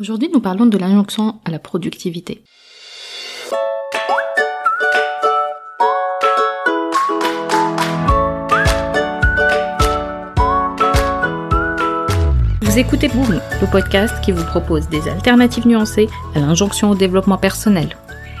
Aujourd'hui, nous parlons de l'injonction à la productivité. Vous écoutez Boom, le podcast qui vous propose des alternatives nuancées à l'injonction au développement personnel.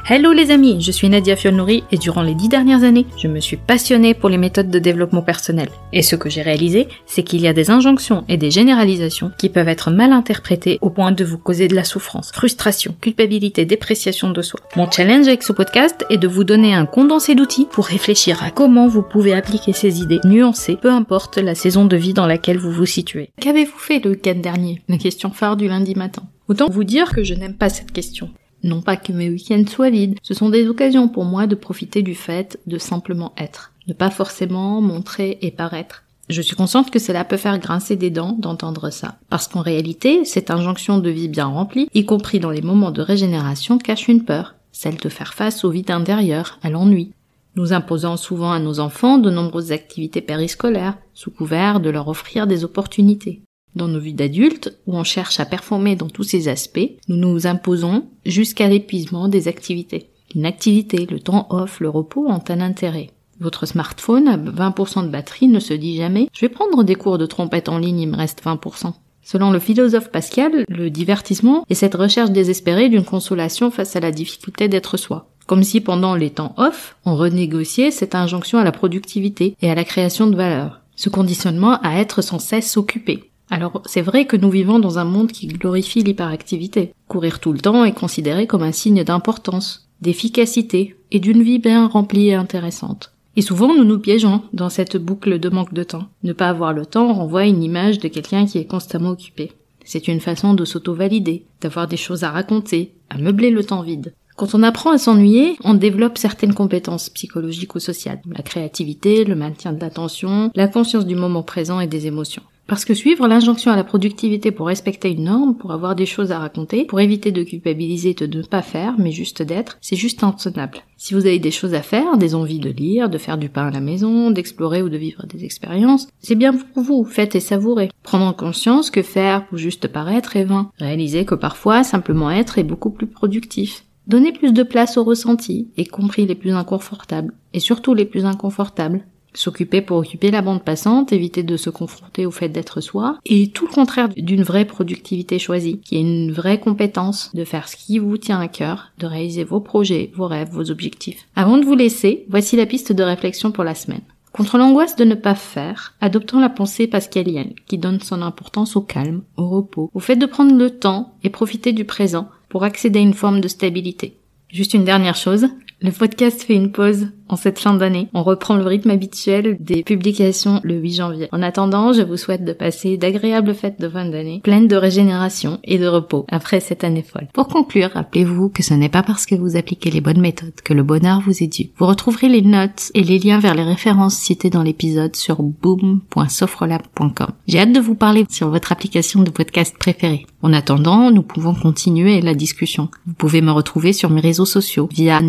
Hello les amis, je suis Nadia Fionnouri et durant les dix dernières années, je me suis passionnée pour les méthodes de développement personnel. Et ce que j'ai réalisé, c'est qu'il y a des injonctions et des généralisations qui peuvent être mal interprétées au point de vous causer de la souffrance, frustration, culpabilité, dépréciation de soi. Mon challenge avec ce podcast est de vous donner un condensé d'outils pour réfléchir à comment vous pouvez appliquer ces idées nuancées, peu importe la saison de vie dans laquelle vous vous situez. Qu'avez-vous fait le week-end dernier? La question phare du lundi matin. Autant vous dire que je n'aime pas cette question. Non pas que mes week-ends soient vides, ce sont des occasions pour moi de profiter du fait de simplement être, ne pas forcément montrer et paraître. Je suis consciente que cela peut faire grincer des dents d'entendre ça, parce qu'en réalité, cette injonction de vie bien remplie, y compris dans les moments de régénération, cache une peur, celle de faire face au vide intérieur, à l'ennui. Nous imposant souvent à nos enfants de nombreuses activités périscolaires, sous couvert de leur offrir des opportunités. Dans nos vies d'adultes, où on cherche à performer dans tous ces aspects, nous nous imposons jusqu'à l'épuisement des activités. Une activité, le temps off, le repos ont un intérêt. Votre smartphone à 20% de batterie ne se dit jamais je vais prendre des cours de trompette en ligne, il me reste 20%. Selon le philosophe Pascal, le divertissement est cette recherche désespérée d'une consolation face à la difficulté d'être soi. Comme si pendant les temps off, on renégociait cette injonction à la productivité et à la création de valeur. Ce conditionnement à être sans cesse occupé. Alors c'est vrai que nous vivons dans un monde qui glorifie l'hyperactivité. Courir tout le temps est considéré comme un signe d'importance, d'efficacité et d'une vie bien remplie et intéressante. Et souvent nous nous piégeons dans cette boucle de manque de temps. Ne pas avoir le temps renvoie une image de quelqu'un qui est constamment occupé. C'est une façon de s'auto-valider, d'avoir des choses à raconter, à meubler le temps vide. Quand on apprend à s'ennuyer, on développe certaines compétences psychologiques ou sociales. La créativité, le maintien de l'attention, la conscience du moment présent et des émotions. Parce que suivre l'injonction à la productivité pour respecter une norme, pour avoir des choses à raconter, pour éviter de culpabiliser de ne pas faire, mais juste d'être, c'est juste intenable. Si vous avez des choses à faire, des envies de lire, de faire du pain à la maison, d'explorer ou de vivre des expériences, c'est bien pour vous, faites et savourez. Prendre conscience que faire ou juste paraître est vain. Réalisez que parfois, simplement être est beaucoup plus productif. Donnez plus de place aux ressentis, y compris les plus inconfortables, et surtout les plus inconfortables. S'occuper pour occuper la bande passante, éviter de se confronter au fait d'être soi, et tout le contraire d'une vraie productivité choisie, qui est une vraie compétence de faire ce qui vous tient à cœur, de réaliser vos projets, vos rêves, vos objectifs. Avant de vous laisser, voici la piste de réflexion pour la semaine. Contre l'angoisse de ne pas faire, adoptons la pensée pascalienne, qui donne son importance au calme, au repos, au fait de prendre le temps et profiter du présent pour accéder à une forme de stabilité. Juste une dernière chose, le podcast fait une pause en cette fin d'année. On reprend le rythme habituel des publications le 8 janvier. En attendant, je vous souhaite de passer d'agréables fêtes de fin d'année, pleines de régénération et de repos après cette année folle. Pour conclure, rappelez-vous que ce n'est pas parce que vous appliquez les bonnes méthodes que le bonheur vous est dû. Vous retrouverez les notes et les liens vers les références citées dans l'épisode sur boom.sofrelab.com. J'ai hâte de vous parler sur votre application de podcast préférée. En attendant, nous pouvons continuer la discussion. Vous pouvez me retrouver sur mes réseaux sociaux via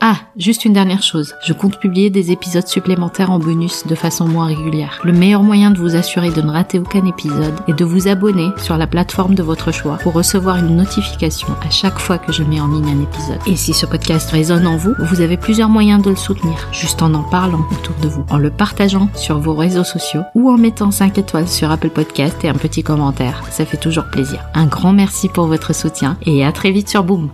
Ah, juste une dernière chose. Je compte publier des épisodes supplémentaires en bonus de façon moins régulière. Le meilleur moyen de vous assurer de ne rater aucun épisode est de vous abonner sur la plateforme de votre choix pour recevoir une notification à chaque fois que je mets en ligne un épisode. Et si ce podcast résonne en vous, vous avez plusieurs moyens de le soutenir, juste en en parlant autour de vous, en le partageant sur vos réseaux sociaux ou en mettant 5 étoiles sur Apple Podcast et un petit commentaire. Ça fait toujours plaisir. Un grand merci pour votre soutien et à très vite sur Boom.